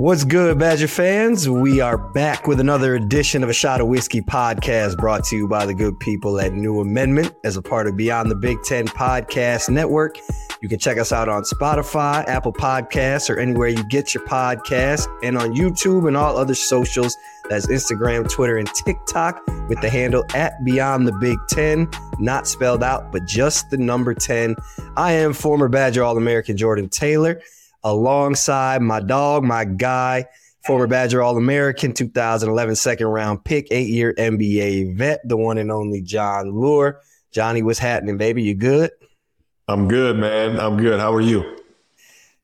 What's good, Badger fans? We are back with another edition of a Shot of Wisky podcast brought to you by the good people at New Amendment as a part of Beyond the Big Ten Podcast Network. You can check us out on Spotify, Apple Podcasts, or anywhere you get your podcast, and on YouTube and all other socials. That's Instagram, Twitter, and TikTok with the handle at Beyond the Big Ten, not spelled out, but just the number 10. I am former Badger All American Jordan Taylor alongside my dog, my guy, former Badger All American, 2011 second round pick, eight year NBA vet, the one and only Jon Leuer. Johnny, what's happening, baby? You good? I'm good, man. I'm good. How are you?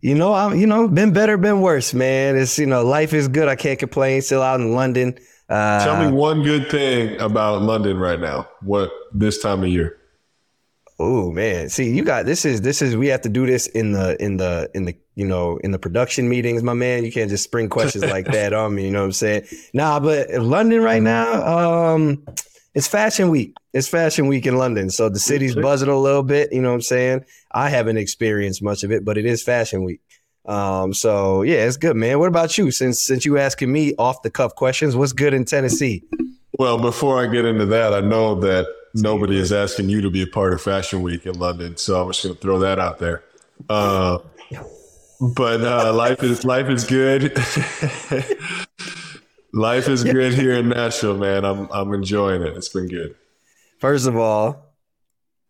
You know, I'm, you know, been better, been worse, man. It's, you know, life is good. I can't complain. Still out in London. Uh, Tell me one good thing about London right now. What this time of year? Oh man, see, you got this is this is we have to do this in the in the in the you know in the production meetings, my man. You can't just spring questions like that on me. You know what I'm saying? Nah, but London right now, um, it's fashion week. It's fashion week in London, so the city's buzzing a little bit. You know what I'm saying? I haven't experienced much of it, but it is fashion week. Um, so yeah, it's good, man. What about you? Since since you asking me off the cuff questions, what's good in Tennessee? Well, before I get into that, I know that nobody is asking you to be a part of Fashion Week in London, so I'm just going to throw that out there. Uh, but uh, life is life is good. life is good here in Nashville, man. I'm I'm enjoying it. It's been good. First of all,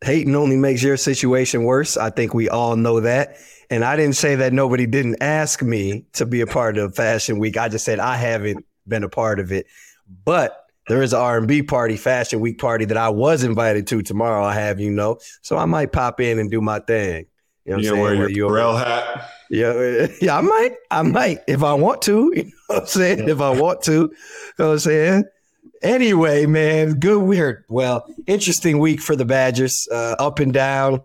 hating only makes your situation worse. I think we all know that. And I didn't say that nobody didn't ask me to be a part of Fashion Week. I just said I haven't been a part of it. But there is an R&B party, Fashion Week party that I was invited to tomorrow. I have you know, so I might pop in and do my thing. You know, what I'm saying? wear your hat. Yeah, yeah, I might, I might if I want to. You know what I'm saying? If I want to, you know what I'm saying. Anyway, man, good weird. Well, interesting week for the Badgers, uh, up and down.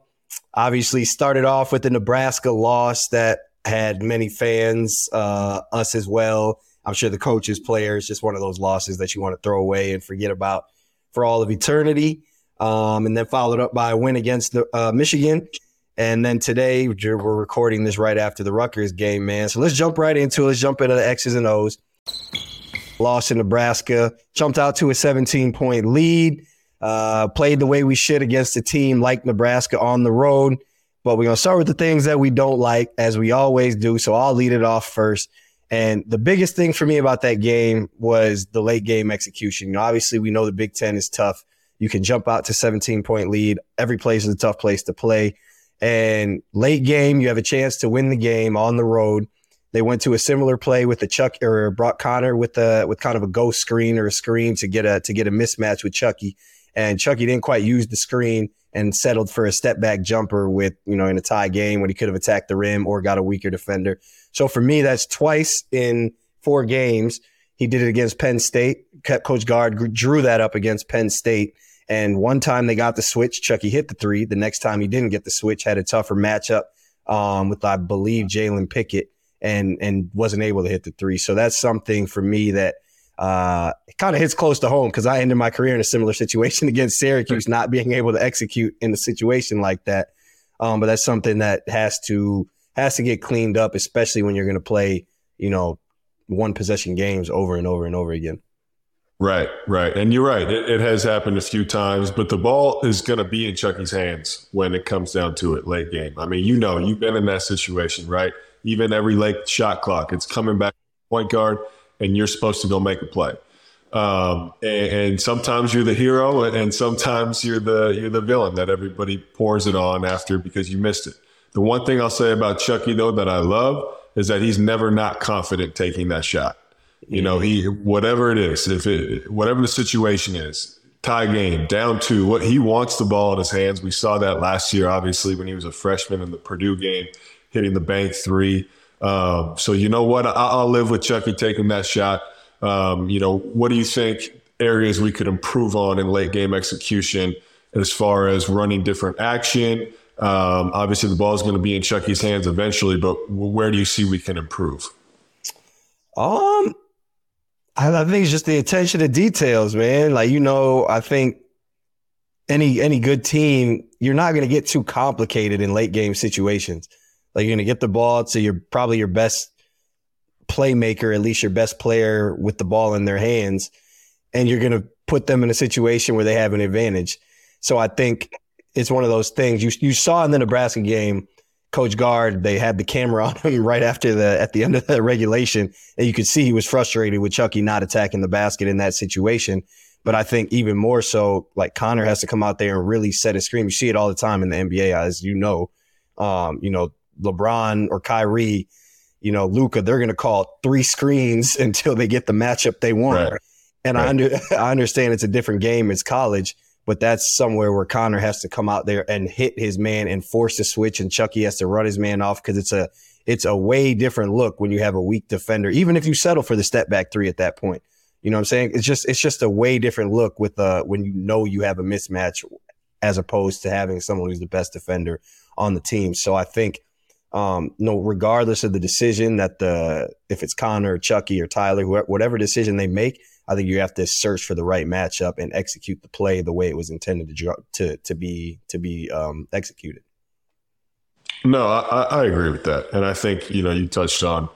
Obviously, started off with the Nebraska loss that had many fans, uh, us as well I'm sure the coaches, players, just one of those losses that you want to throw away and forget about for all of eternity. Um, and then followed up by a win against the, uh, Michigan. And then today we're recording this right after the Rutgers game, man. So let's jump right into it. Let's jump into the X's and O's. Lost in Nebraska, jumped out to a 17 point lead. Uh, played the way we should against a team like Nebraska on the road. But we're gonna start with the things that we don't like, as we always do. So I'll lead it off first. And the biggest thing for me about that game was the late game execution. You know, obviously, we know the Big Ten is tough. You can jump out to 17 point lead. Every place is a tough place to play. And late game, you have a chance to win the game on the road. They went to a similar play with the Chuck or Brock Connor with a with kind of a ghost screen or a screen to get a to get a mismatch with Chucky. And Chucky didn't quite use the screen and settled for a step back jumper with, you know, in a tie game when he could have attacked the rim or got a weaker defender. So for me, that's twice in four games. He did it against Penn State. Coach Gard drew that up against Penn State. And one time they got the switch, Chucky hit the three. The next time he didn't get the switch, had a tougher matchup um, with, I believe, Jalen Pickett and and wasn't able to hit the three. So that's something for me that uh, kind of hits close to home because I ended my career in a similar situation against Syracuse, not being able to execute in a situation like that. Um, but that's something that has to has to get cleaned up, especially when you're going to play, you know, one possession games over and over and over again. Right, right. And you're right. It, it has happened a few times, but the ball is going to be in Chucky's hands when it comes down to it late game. I mean, you know, you've been in that situation, right? Even every late shot clock, it's coming back point guard, and you're supposed to go make a play. Um, and, and, sometimes you're the hero, and sometimes you're the you're the villain that everybody pours it on after because you missed it. The one thing I'll say about Chucky though that I love is that he's never not confident taking that shot. You know, he whatever it is, if it whatever the situation is, tie game, down two, what he wants the ball in his hands. We saw that last year, obviously, when he was a freshman in the Purdue game, hitting the bank three. Um, so you know what? I, will live with Chucky taking that shot. Um, you know, what do you think areas we could improve on in late game execution as far as running different action? Um, obviously, the ball is going to be in Chucky's hands eventually, but where do you see we can improve? Um, I, think it's just the attention to details, man. Like you know, I think any any good team, you're not going to get too complicated in late game situations. Like you're going to get the ball to your probably your best playmaker, at least your best player with the ball in their hands, and you're going to put them in a situation where they have an advantage. So I think it's one of those things you you saw in the Nebraska game. Coach Gard, they had the camera on him right after the at the end of the regulation, and you could see he was frustrated with Chucky not attacking the basket in that situation. But I think even more so, like Connor has to come out there and really set a screen. You see it all the time in the NBA, as you know. Um, you know, LeBron or Kyrie, you know, Luka, they're going to call three screens until they get the matchup they want. Right. And right. I, under, I understand it's a different game. It's college, but that's somewhere where Connor has to come out there and hit his man and force the switch, and Chucky has to run his man off because it's a it's a way different look when you have a weak defender, even if you settle for the step back three at that point. You know what I'm saying? It's just it's just a way different look with uh when you know you have a mismatch as opposed to having someone who's the best defender on the team. So I think um, no, regardless of the decision that the if it's Connor or Chucky or Tyler, whoever, whatever decision they make, I think you have to search for the right matchup and execute the play the way it was intended to to to be to be um, executed. No, I, I agree with that, and I think you know you touched on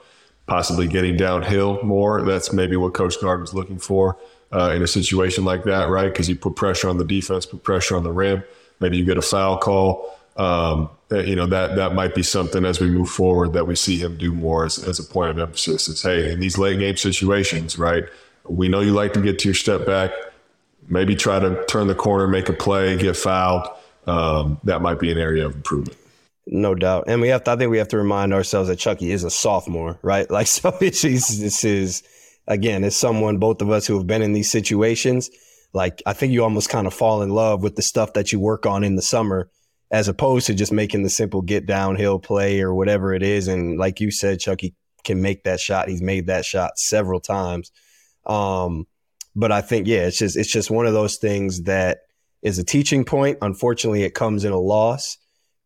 possibly getting downhill more. That's maybe what Coach Gard was looking for uh, in a situation like that, right? Because you put pressure on the defense, put pressure on the rim. Maybe you get a foul call. Um, uh, you know that that might be something as we move forward that we see him do more as, as a point of emphasis. Is hey, in these late game situations, right? We know you like to get to your step back. Maybe try to turn the corner, make a play, get fouled. Um, that might be an area of improvement. No doubt. And we have to, I think we have to remind ourselves that Chucky is a sophomore, right? Like, so it's, this is, again, as someone, both of us who have been in these situations, like, I think you almost kind of fall in love with the stuff that you work on in the summer as opposed to just making the simple get downhill play or whatever it is. And like you said, Chucky can make that shot. He's made that shot several times. Um, but I think, yeah, it's just, it's just one of those things that is a teaching point. Unfortunately, it comes in a loss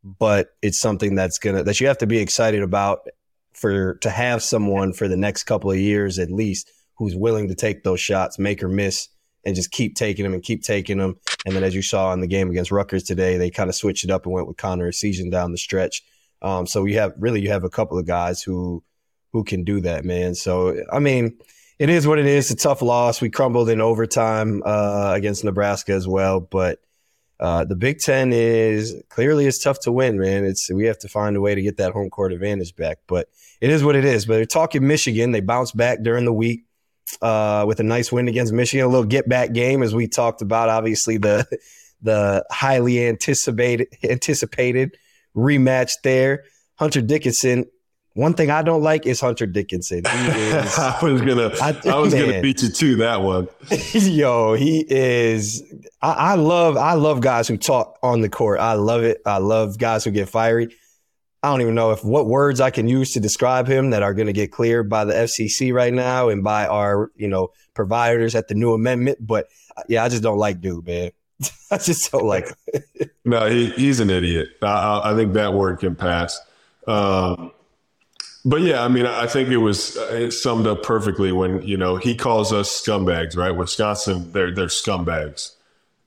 but it's something that's gonna that you have to be excited about for to have someone for the next couple of years at least who's willing to take those shots, make or miss, and just keep taking them and keep taking them. And then as you saw in the game against Rutgers today, they kind of switched it up and went with Connor Essegian down the stretch. Um, so you have really you have a couple of guys who who can do that, man. So I mean, it is what it is. It's a tough loss. We crumbled in overtime uh, against Nebraska as well, but uh, the Big Ten is clearly it's tough to win, man. It's we have to find a way to get that home court advantage back, but it is what it is. But they're talking Michigan. They bounced back during the week uh, with a nice win against Michigan, a little get back game as we talked about. Obviously, the the highly anticipated anticipated rematch there. Hunter Dickinson one thing I don't like is Hunter Dickinson. Is, I was gonna, I, I was man, gonna beat you to that one. yo, he is. I, I, love, I love guys who talk on the court. I love it. I love guys who get fiery. I don't even know if what words I can use to describe him that are going to get cleared by the FCC right now and by our, you know, providers at the new amendment. But yeah, I just don't like dude, man. I just don't like. no, he, he's an idiot. I, I, think that word can pass. Um, but yeah, I mean, I think it was uh, it summed up perfectly when you know he calls us scumbags, right? Wisconsin, they're they're scumbags,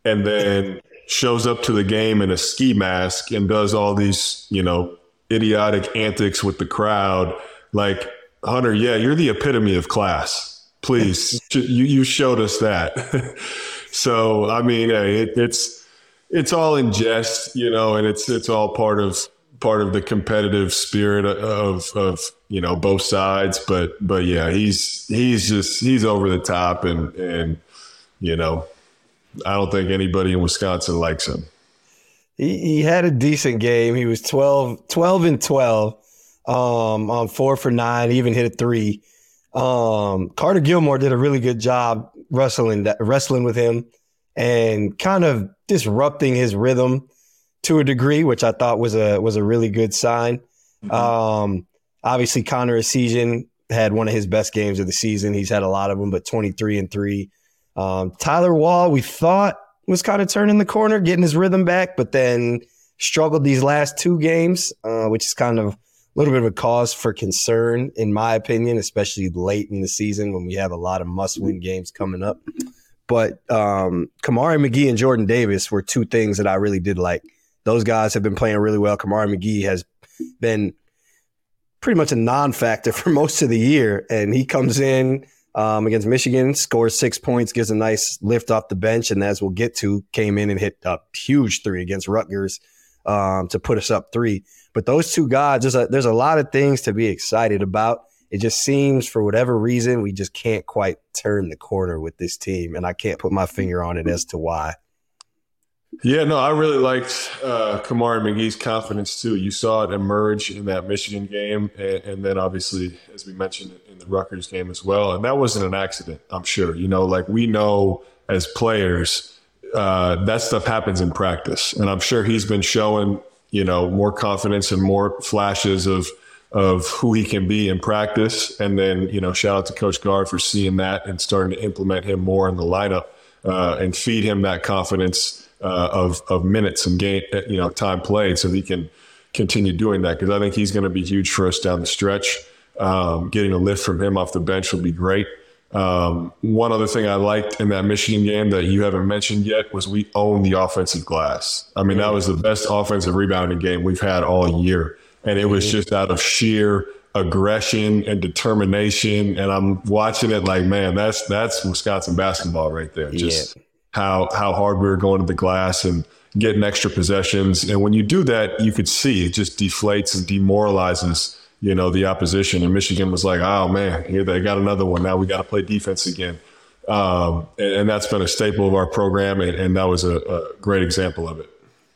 and then shows up to the game in a ski mask and does all these you know idiotic antics with the crowd. Like Hunter, yeah, you're the epitome of class. Please, you you showed us that. so I mean, it, it's it's all in jest, you know, and it's it's all part of part of the competitive spirit of of you know both sides. But but yeah, he's he's just he's over the top, and and you know, I don't think anybody in Wisconsin likes him. He, he had a decent game. He was 12, 12 and 12 um, on four for nine. He even hit a three. Um, Carter Gilmore did a really good job wrestling that, wrestling with him and kind of disrupting his rhythm to a degree, which I thought was a was a really good sign. Mm-hmm. Um, obviously, Connor Essegian had one of his best games of the season. He's had a lot of them, but 23 and three. Um, Tyler Wahl, we thought was kind of turning the corner, getting his rhythm back, but then struggled these last two games, uh, which is kind of a little bit of a cause for concern, in my opinion, especially late in the season when we have a lot of must win games coming up. But um, Kamari McGee and Jordan Davis were two things that I really did like. Those guys have been playing really well. Kamari McGee has been pretty much a non-factor for most of the year, and he comes in um, against Michigan, scores six points, gives a nice lift off the bench, and as we'll get to, came in and hit a huge three against Rutgers um, to put us up three. But those two guys, there's a, there's a lot of things to be excited about. It just seems, for whatever reason, we just can't quite turn the corner with this team, and I can't put my finger on it as to why. Yeah, no, I really liked uh, Kamari McGee's confidence too. You saw it emerge in that Michigan game, and, and, then obviously, as we mentioned, in the Rutgers game as well. And that wasn't an accident, I'm sure. You know, like we know as players, uh, that stuff happens in practice, and I'm sure he's been showing, you know, more confidence and more flashes of of who he can be in practice. And then, you know, shout out to Coach Gard for seeing that and starting to implement him more in the lineup uh, and feed him that confidence uh, of of minutes and game, uh, you know, time played, so he can continue doing that. Because I think he's going to be huge for us down the stretch. Um, getting a lift from him off the bench will be great. Um, one other thing I liked in that Michigan game that you haven't mentioned yet was we owned the offensive glass. I mean, that was the best offensive rebounding game we've had all year. And it was just out of sheer aggression and determination. And I'm watching it like, man, that's that's Wisconsin basketball right there. Just yeah how how hard we were going to the glass and getting extra possessions. And when you do that, you could see it just deflates and demoralizes, you know, the opposition. And Michigan was like, oh man, here they got another one. Now we got to play defense again. Um, and, and, that's been a staple of our program, and, and that was a, a, great example of it.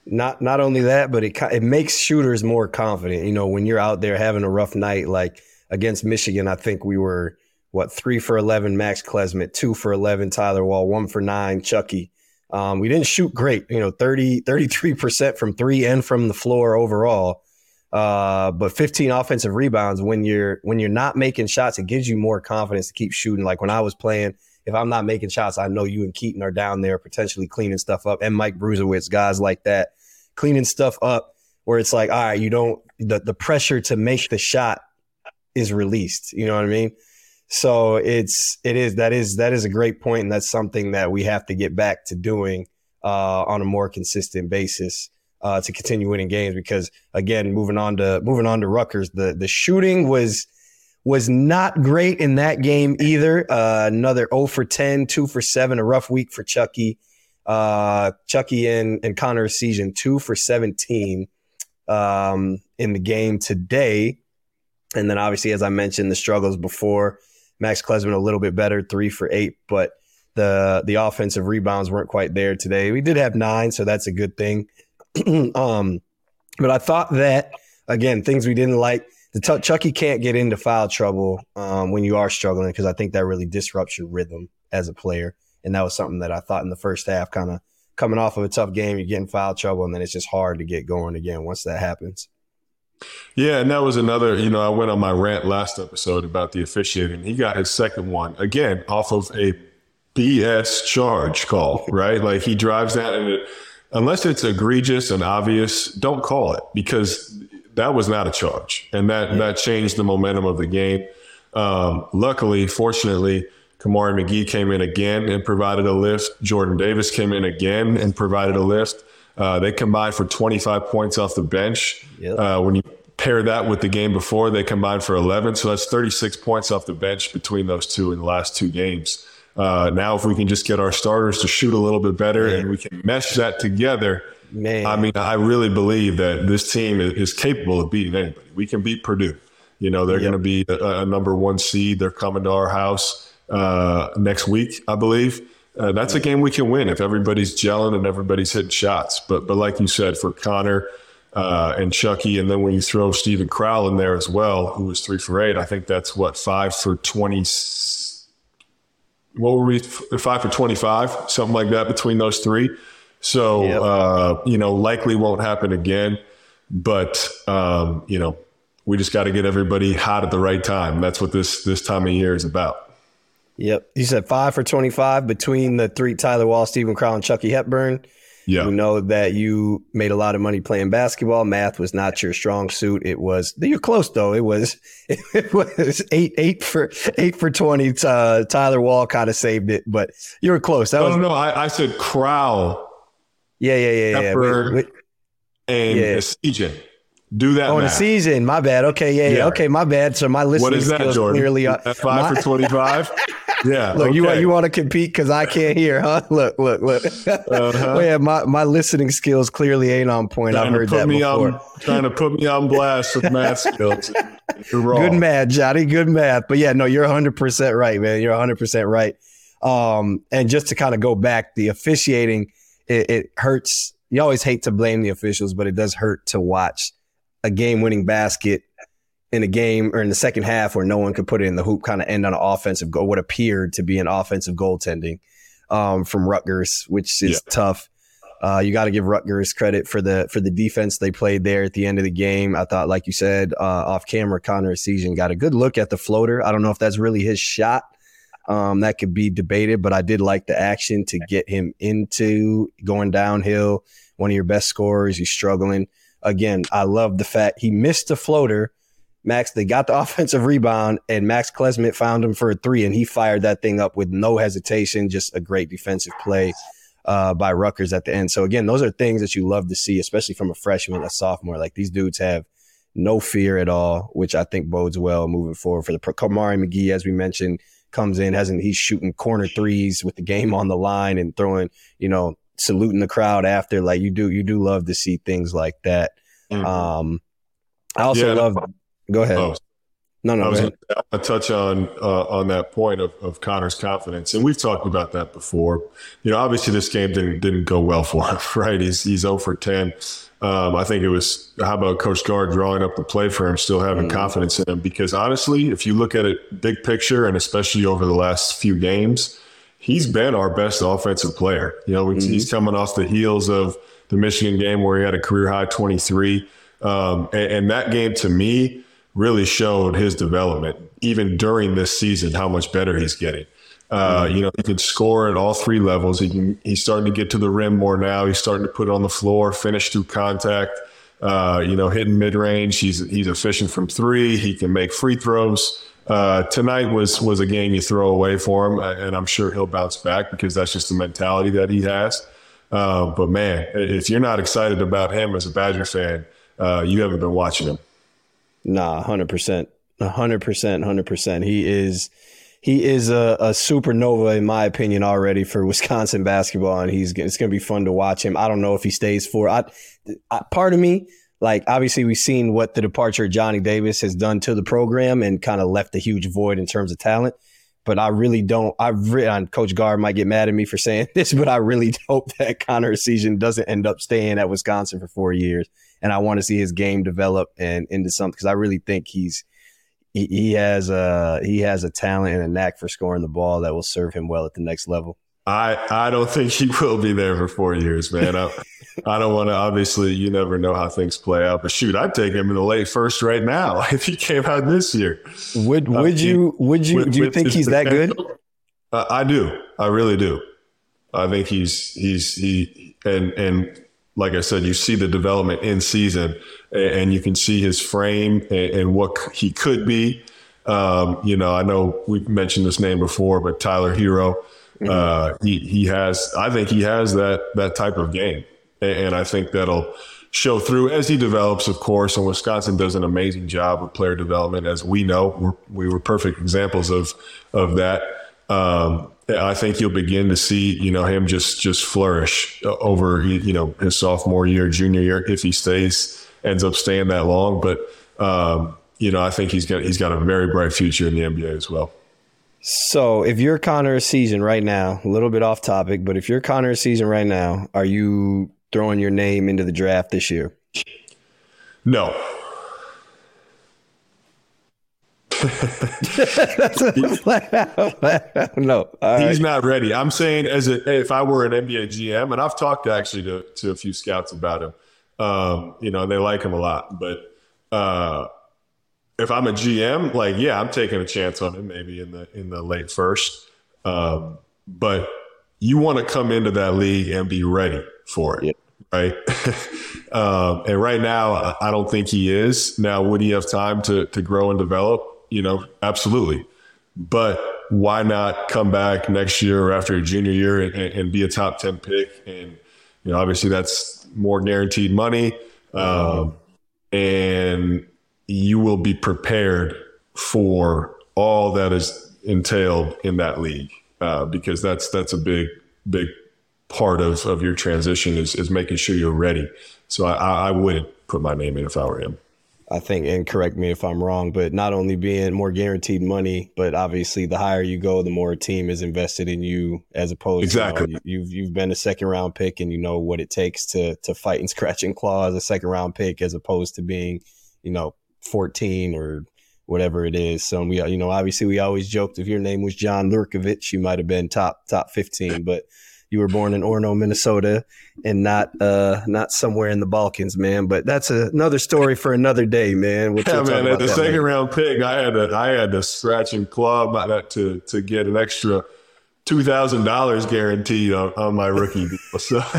Not not only that, but it it makes shooters more confident. You know, when you're out there having a rough night, like against Michigan, I think we were what three for 11 Max Klesmit, two for 11 Tyler Wahl, one for nine Chucky. Um, we didn't shoot great, you know, 30, 33% from three and from the floor overall. Uh, but 15 offensive rebounds when you're when you're not making shots, it gives you more confidence to keep shooting. Like when I was playing, if I'm not making shots, I know you and Keaton are down there potentially cleaning stuff up, and Mike Bruesewitz, guys like that, cleaning stuff up where it's like, all right, you don't the the pressure to make the shot is released. You know what I mean? So it's it is that is that is a great point, and that's something that we have to get back to doing uh, on a more consistent basis uh, to continue winning games. Because again, moving on to moving on to Rutgers, the the shooting was was not great in that game either. Uh, another 0 for 10, 2 for 7, a rough week for Chucky. Uh, Chucky and, and Connor Essegian, 2 for 17 um, in the game today. And then obviously, as I mentioned, the struggles before Max Klesmit a little bit better, three for eight, but the the offensive rebounds weren't quite there today. We did have nine, so that's a good thing. um, but I thought that again, things we didn't like. The t- Chucky can't get into foul trouble um, when you are struggling because I think that really disrupts your rhythm as a player, and that was something that I thought in the first half, kind of coming off of a tough game, you get in foul trouble, and then it's just hard to get going again once that happens. Yeah, and that was another, you know, I went on my rant last episode about the officiating. He got his second one again off of a BS charge call, right? Like he drives that and it, unless it's egregious and obvious, don't call it because that was not a charge. And that, yeah. that changed the momentum of the game. Um, luckily, fortunately, Kamari McGee came in again and provided a lift. Jordan Davis came in again and provided a lift. Uh, they combined for 25 points off the bench. Yep. Uh, when you pair that with the game before, they combined for 11. So that's 36 points off the bench between those two in the last two games. Uh, now, if we can just get our starters to shoot a little bit better Man. and we can mesh that together, Man. I mean, I really believe that this team is, capable of beating anybody. We can beat Purdue. You know, they're yep. going to be a, a, number one seed. They're coming to our house uh, next week, I believe. Uh, that's a game we can win if everybody's gelling and everybody's hitting shots. But but like you said, for Connor uh, and Chucky, and then when you throw Steven Crowl in there as well, who was three for eight, I think that's what five for twenty. What were we? Five for twenty-five, something like that between those three. So yep. uh, you know, likely won't happen again. But um, you know, we just got to get everybody hot at the right time. That's what this this time of year is about. Yep. You said five for 25 between the three Tyler Wahl, Steven Crowl, and Chucky Hepburn. Yeah. We know that you made a lot of money playing basketball. Math was not your strong suit. It was you're close though. It was it was eight eight for eight for twenty. Uh, Tyler Wahl kind of saved it, but you were close. That no, was, no, no. I, I said Crowl. Yeah, yeah, yeah, Hepburn, yeah. Wait, wait. And yeah. Do that. Oh, the season. My bad. Okay, yeah, yeah. Okay, my bad. So my listening what is that, skills Jordan? clearly uh, five my, for twenty five. yeah. Look, okay. you you want to compete because I can't hear, huh? Look, look, look. Uh-huh. well, yeah, my, my listening skills clearly ain't on point. Trying I've heard that before. On, trying to put me on blast with math skills. Good math, Johnny. Good math. But yeah, no, you're 100 percent right, man. You're 100 percent right. Um, and just to kind of go back, the officiating it, it hurts. You always hate to blame the officials, but it does hurt to watch a game-winning basket in a game or in the second half where no one could put it in the hoop, kind of end on an offensive goal, what appeared to be an offensive goaltending um, from Rutgers, which is yeah. tough. Uh, you got to give Rutgers credit for the for the defense they played there at the end of the game. I thought, like you said, uh, off camera, Connor Essegian got a good look at the floater. I don't know if that's really his shot. Um, that could be debated, but I did like the action to get him into going downhill. One of your best scorers, he's struggling. Again, I love the fact he missed the floater Max, they got the offensive rebound, and Max Klesmit found him for a three, and he fired that thing up with no hesitation. Just a great defensive play uh, by Rutgers at the end. So again, those are things that you love to see, especially from a freshman, a sophomore. Like these dudes have no fear at all, which I think bodes well moving forward for the Kamari McGee, as we mentioned, comes in, hasn't he's shooting corner threes with the game on the line and throwing, you know, saluting the crowd after. Like you do, you do love to see things like that. Mm-hmm. Um, I also yeah, love Go ahead. Oh, no, no. I was going to touch on uh, on that point of, of Connor's confidence, and we've talked about that before. You know, obviously this game didn't didn't go well for him, right? He's he's 0 for 10. Um, I think it was how about Coach Gard drawing up the play for him, still having mm confidence in him. Because honestly, if you look at it big picture, and especially over the last few games, he's been our best offensive player. You know, mm-hmm. he's coming off the heels of the Michigan game where he had a career high 23. Um, and, and that game to me really showed his development, even during this season, how much better he's getting. Uh, mm-hmm. you know, he can score at all three levels. He can, he's starting to get to the rim more now. He's starting to put it on the floor, finish through contact. Uh, you know, hitting mid range. He's he's efficient from three. He can make free throws. Uh, tonight was was a game you throw away for him, and I'm sure he'll bounce back because that's just the mentality that he has. Uh, but man, if you're not excited about him as a Badger fan, uh, you haven't been watching him. Nah, hundred percent, hundred percent, hundred percent. He is he is a, a, supernova in my opinion already for Wisconsin basketball, and he's it's going to be fun to watch him. I don't know if he stays for. I, I, part of me, like obviously we've seen what the departure of Johnny Davis has done to the program and kind of left a huge void in terms of talent. But I really don't. I really, Coach Gard might get mad at me for saying this, but I really hope that Connor Essegian doesn't end up staying at Wisconsin for four years and I want to see his game develop and into something because I really think he's he, he has a he has a talent and a knack for scoring the ball that will serve him well at the next level. I I don't think he will be there for four years, man. I, I don't want to. Obviously, you never know how things play out. But shoot, I'd take him in the late first right now if he came out this year. Would uh, would you would you with, do you think he's that good? Uh, I do. I really do. I think he's he's he and and like I said, you see the development in season and you can see his frame and, what he could be. Um, you know, I know we've mentioned this name before, but Tyler Herro, uh, he, he has, I think he has that, that type of game. And I think that'll show through as he develops, of course. And Wisconsin does an amazing job of player development, as we know. We're, we were perfect examples of, of that. Um, I think you'll begin to see, you know, him just just flourish over, you know, his sophomore year, junior year, if he stays, ends up staying that long. But um, you know, I think he's got he's got a very bright future in the NBA as well. So, if you're Connor Essegian right now, a little bit off topic, but if you're Connor Essegian right now, are you throwing your name into the draft this year? No, no, he's not ready. I'm saying as a, if I were an NBA GM, and I've talked actually to, to a few scouts about him. Um, you know, they like him a lot, but uh, if I'm a GM, like yeah, I'm taking a chance on him maybe in the in the late first. Um, but you want to come into that league and be ready for it, yeah. right? um, and right now, I don't think he is. Now, would he have time to to grow and develop? you know, absolutely. But why not come back next year or after a junior year and, and, be a top 10 pick? And, you know, obviously that's more guaranteed money. Um, and you will be prepared for all that is entailed in that league uh, because that's that's a big big part of, of your transition is, is making sure you're ready. So I, I would put my name in if I were him. I think, and correct me if I'm wrong, but not only being more guaranteed money, but obviously the higher you go, the more a team is invested in you, as opposed exactly. to you know, you've you've been a second round pick and you know what it takes to to fight and scratch and claw as a second round pick, as opposed to being, you know, 14 or whatever it is. So we, you know, obviously we always joked if your name was John Lurkovich, you might have been top top 15, but you were born in Orono, Minnesota, and not uh not somewhere in the Balkans, man. But that's a, another story for another day, man. We'll yeah, man. At the second later. round pick, I had to I had to scratch and claw to to get an extra two thousand dollars guaranteed on, on my rookie deal. So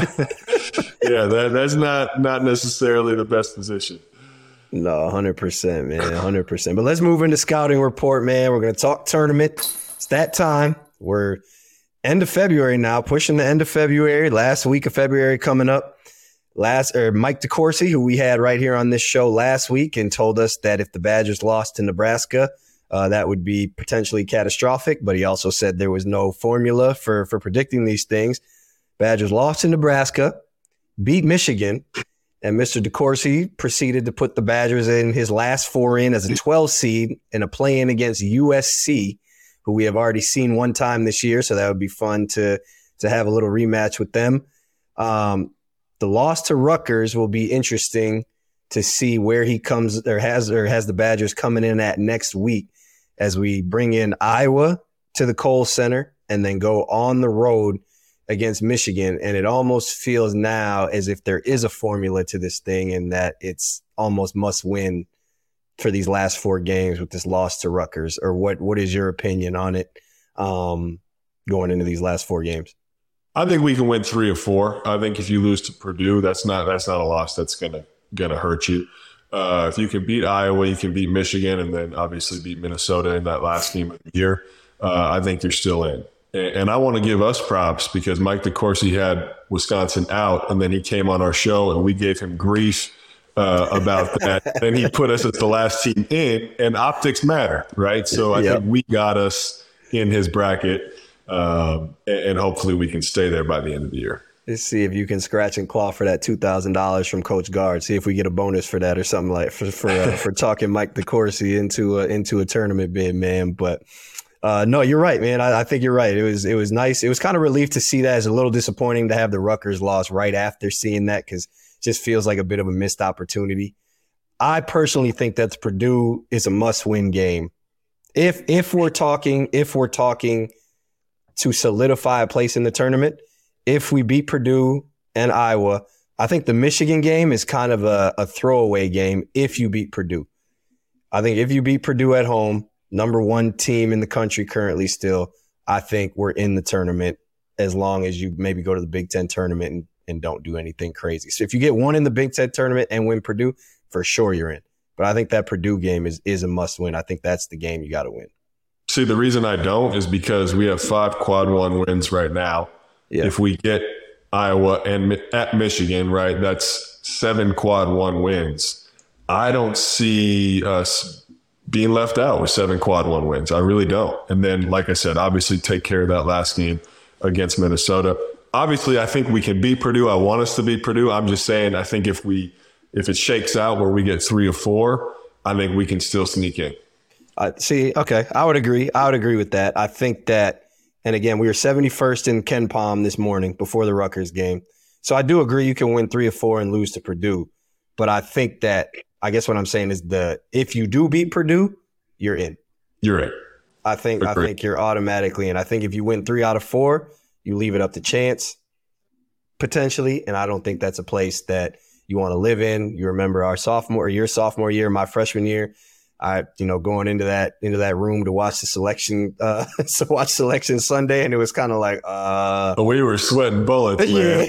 yeah, that that's not not necessarily the best position. No, hundred percent, man, hundred percent. But let's move into scouting report, man. We're gonna talk tournament. It's that time. We're end of February now, pushing the end of February, last week of February coming up. Last or Mike DeCourcy, who we had right here on this show last week, and told us that if the Badgers lost to Nebraska, uh, that would be potentially catastrophic. But he also said there was no formula for for predicting these things. Badgers lost to Nebraska, beat Michigan, and Mr. DeCourcy proceeded to put the Badgers in his last four in as a 12 seed in a play in against USC who we have already seen one time this year. So that would be fun to to have a little rematch with them. Um, the loss to Rutgers will be interesting to see where he comes or has or has the Badgers coming in at next week as we bring in Iowa to the Kohl Center and then go on the road against Michigan. And it almost feels now as if there is a formula to this thing and that it's almost must win for these last four games with this loss to Rutgers, or what? What is your opinion on it um, going into these last four games? I think we can win three or four. I think if you lose to Purdue, that's not that's not a loss that's gonna gonna hurt you. Uh, if you can beat Iowa, you can beat Michigan, and then obviously beat Minnesota in that last game of the year. Uh, I think you're still in. And, and I want to give us props because Mike DeCourcy had Wisconsin out, and then he came on our show and we gave him grief uh, about that. then he put us as the last team in, and optics matter, right? So I yep. think we got us in his bracket, um, and, and, hopefully we can stay there by the end of the year. Let's see if you can scratch and claw for that two thousand dollars from Coach Gard. See if we get a bonus for that or something like for for uh, for talking Mike DeCourcy into a, into a tournament bid, man. But uh, no, you're right, man. I, I, think you're right. It was it was nice. It was kind of relief to see that. It's a little disappointing to have the Rutgers loss right after seeing that because it just feels like a bit of a missed opportunity. I personally think that Purdue is a must-win game. If if we're talking if we're talking to solidify a place in the tournament, if we beat Purdue and Iowa, I think the Michigan game is kind of a, a throwaway game if you beat Purdue. I think if you beat Purdue at home, number one team in the country currently still, I think we're in the tournament as long as you maybe go to the Big Ten tournament and and don't do anything crazy. So if you get one in the Big Ten tournament and win Purdue, for sure you're in. But I think that Purdue game is is a must win. I think that's the game you got to win. See, the reason I don't is because we have five quad one wins right now. Yeah. If we get Iowa and at Michigan, right, that's seven quad one wins. I don't see us being left out with seven quad one wins. I really don't. And then, like I said, obviously take care of that last game against Minnesota obviously, I think we can beat Purdue. I want us to beat Purdue. I'm just saying, I think if we if it shakes out where we get three or four, I think we can still sneak in. Uh, see, okay, I would agree. I would agree with that. I think that, and again, we were 71st in KenPom this morning before the Rutgers game. So I do agree you can win three or four and lose to Purdue. But I think that, I guess what I'm saying is the if you do beat Purdue, you're in. You're in. I think I think you're automatically in. I think if you win three out of four, you leave it up to chance potentially. And I don't think that's a place that you want to live in. You remember our sophomore, your sophomore year, my freshman year. I, you know, going into that into that room to watch the selection, uh, to watch selection Sunday, and it was kind of like, uh, we were sweating bullets, man.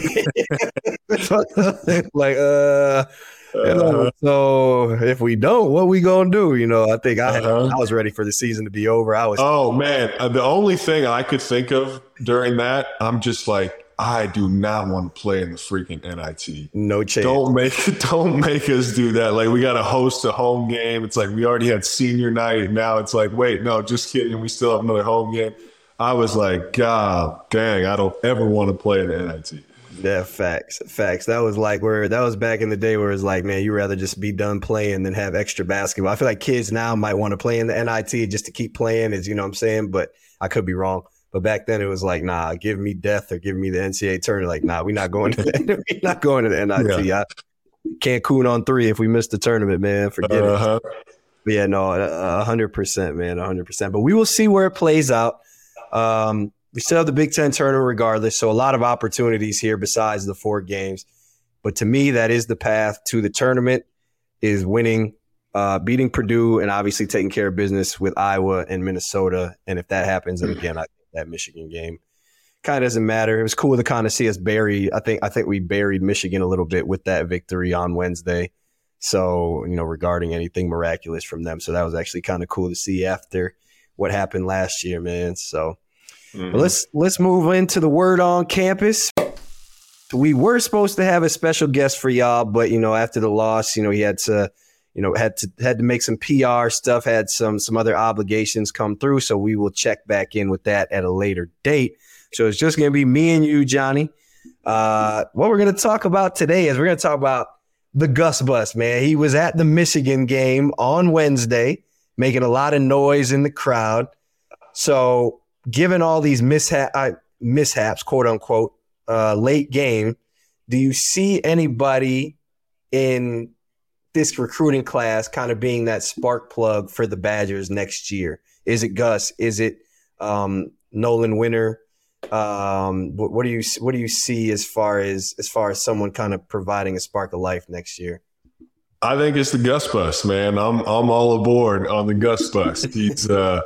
like, uh, uh, so if we don't, what we gonna do? You know, I think I uh-huh. I was ready for the season to be over. I was. Oh man, uh, the only thing I could think of during that, I'm just like, I do not want to play in the freaking NIT. No chance. Don't make don't make us do that. Like we got to host a home game. It's like we already had senior night. Now it's like, wait, no, just kidding. We still have another home game. I was like, God dang, I don't ever want to play in the NIT. Yeah, facts, facts. That was like where that was back in the day where it's like, man, you rather just be done playing than have extra basketball. I feel like kids now might want to play in the NIT just to keep playing, is you know what I'm saying, but I could be wrong. But back then it was like, nah, give me death or give me the NCAA tournament. Like, nah, we're not going to the, we're not going to the NIT. Yeah. I, Cancun on three if we miss the tournament, man. Forget uh-huh. it. But yeah, no, hundred percent, man, hundred percent. But we will see where it plays out. Um, we still have the Big Ten tournament regardless, so a lot of opportunities here besides the four games. But to me, that is the path to the tournament: is winning, uh, beating Purdue, and obviously taking care of business with Iowa and Minnesota. And if that happens, then again, I that Michigan game. Kind of doesn't matter. It was cool to kind of see us bury. I think I think we buried Michigan a little bit with that victory on Wednesday. So you know, regarding anything miraculous from them, so that was actually kind of cool to see after what happened last year, man. So mm-hmm. let's let's move into the word on campus. We were supposed to have a special guest for y'all, but you know, after the loss, you know, he had to you know, had to had to make some PR stuff, had some some other obligations come through. So we will check back in with that at a later date. So it's just gonna be me and you, Johnny. Uh, what we're gonna talk about today is we're gonna talk about the Gus Bus, man. He was at the Michigan game on Wednesday, making a lot of noise in the crowd. So, given all these mishap, uh, mishaps, quote unquote, uh, late game, do you see anybody in this recruiting class kind of being that spark plug for the Badgers next year? Is it Gus? Is it um, Nolan Winter? Um, what, what, do you what do you see as far as as far as someone kind of providing a spark of life next year? I think it's the Gus bus, man. I'm I'm all aboard on the Gus bus. He's uh,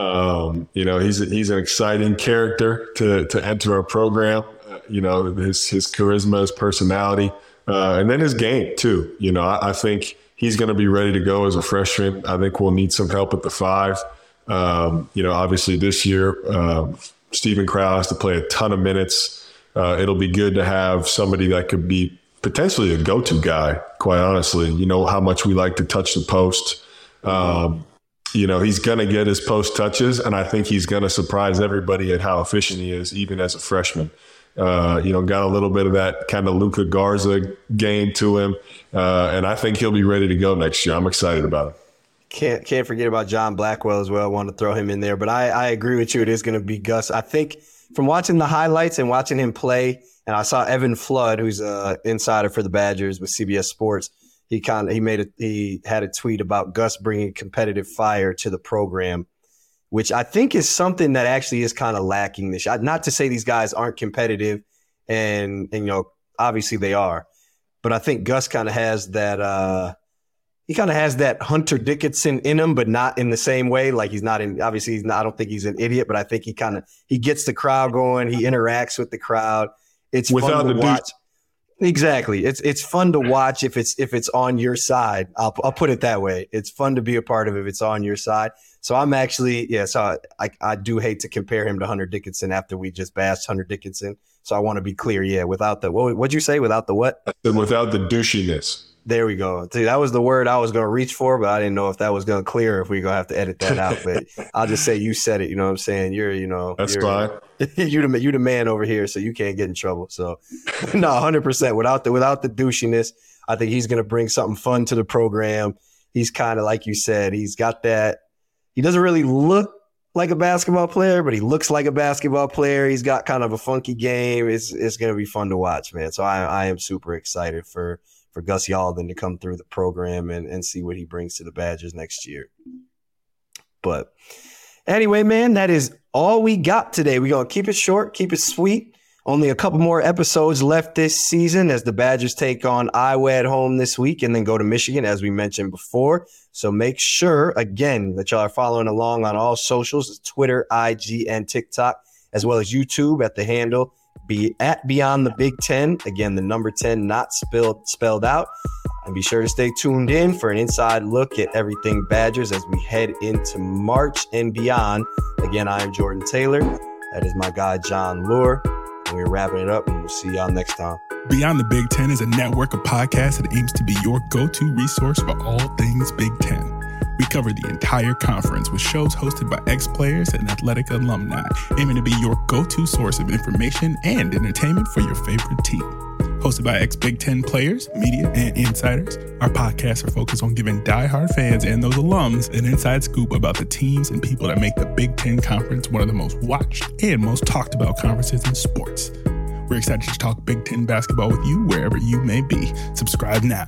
um, you know, he's he's an exciting character to to enter our program. Uh, you know, his his charisma, his personality. Uh, and then his game too. You know, I, I think he's going to be ready to go as a freshman. I think we'll need some help at the five. Um, you know, obviously this year, um, Steven Crowl has to play a ton of minutes. Uh, it'll be good to have somebody that could be potentially a go-to guy. Quite honestly, you know how much we like to touch the post. Um, you know, he's going to get his post touches, and I think he's going to surprise everybody at how efficient he is, even as a freshman. Uh, you know, got a little bit of that kind of Luka Garza game to him, uh, and I think he'll be ready to go next year. I'm excited about it. Can't can't forget about John Blackwell as well. I want to throw him in there, but I, I agree with you. It is going to be Gus. I think from watching the highlights and watching him play, and I saw Evan Flood, who's a insider for the Badgers with CBS Sports. He kind of he made a he had a tweet about Gus bringing competitive fire to the program which I think is something that actually is kind of lacking this. Not to say these guys aren't competitive, and, and you know, obviously they are, but I think Gus kind of has that. Uh, he kind of has that Hunter Dickinson in him, but not in the same way. Like he's not in. Obviously, he's not. I don't think he's an idiot, but I think he kind of he gets the crowd going. He interacts with the crowd. It's Without fun to watch. Exactly. It's it's fun to watch if it's if it's on your side. I'll I'll put it that way. It's fun to be a part of if it's on your side. So I'm actually yeah. So I I do hate to compare him to Hunter Dickinson after we just bashed Hunter Dickinson. So I want to be clear. Yeah, without the what would you say? Without the what? Without the douchiness. There we go. See, that was the word I was going to reach for, but I didn't know if that was going to clear. If we are going to have to edit that out, but I'll just say you said it. You know what I'm saying? You're, you know, that's you're, fine. you the you the man over here, so you can't get in trouble. So, no, hundred percent. Without the without the douchiness, I think he's going to bring something fun to the program. He's kind of like you said. He's got that. He doesn't really look like a basketball player, but he looks like a basketball player. He's got kind of a funky game. It's it's going to be fun to watch, man. So I I am super excited for for Gus Yalden to come through the program and, and see what he brings to the Badgers next year. But anyway, man, that is all we got today. We're going to keep it short, keep it sweet. Only a couple more episodes left this season as the Badgers take on Iowa at home this week and then go to Michigan, as we mentioned before. So make sure, again, that y'all are following along on all socials Twitter, IG, and TikTok, as well as YouTube at the handle be at Beyond the Big Ten. Again, the number 10 not spelled spelled out. And be sure to stay tuned in for an inside look at everything Badgers as we head into March and beyond. Again, I am Jordan Taylor. That is my guy, Jon Leuer. we're wrapping it up, and we'll see y'all next time. Beyond the Big Ten is a network of podcasts that aims to be your go to resource for all things Big Ten. We cover the entire conference with shows hosted by ex players and athletic alumni, aiming to be your go to source of information and entertainment for your favorite team. Hosted by ex Big Ten players, media, and insiders, our podcasts are focused on giving diehard fans and those alums an inside scoop about the teams and people that make the Big Ten Conference one of the most watched and most talked about conferences in sports. We're excited to talk Big Ten basketball with you wherever you may be. Subscribe now.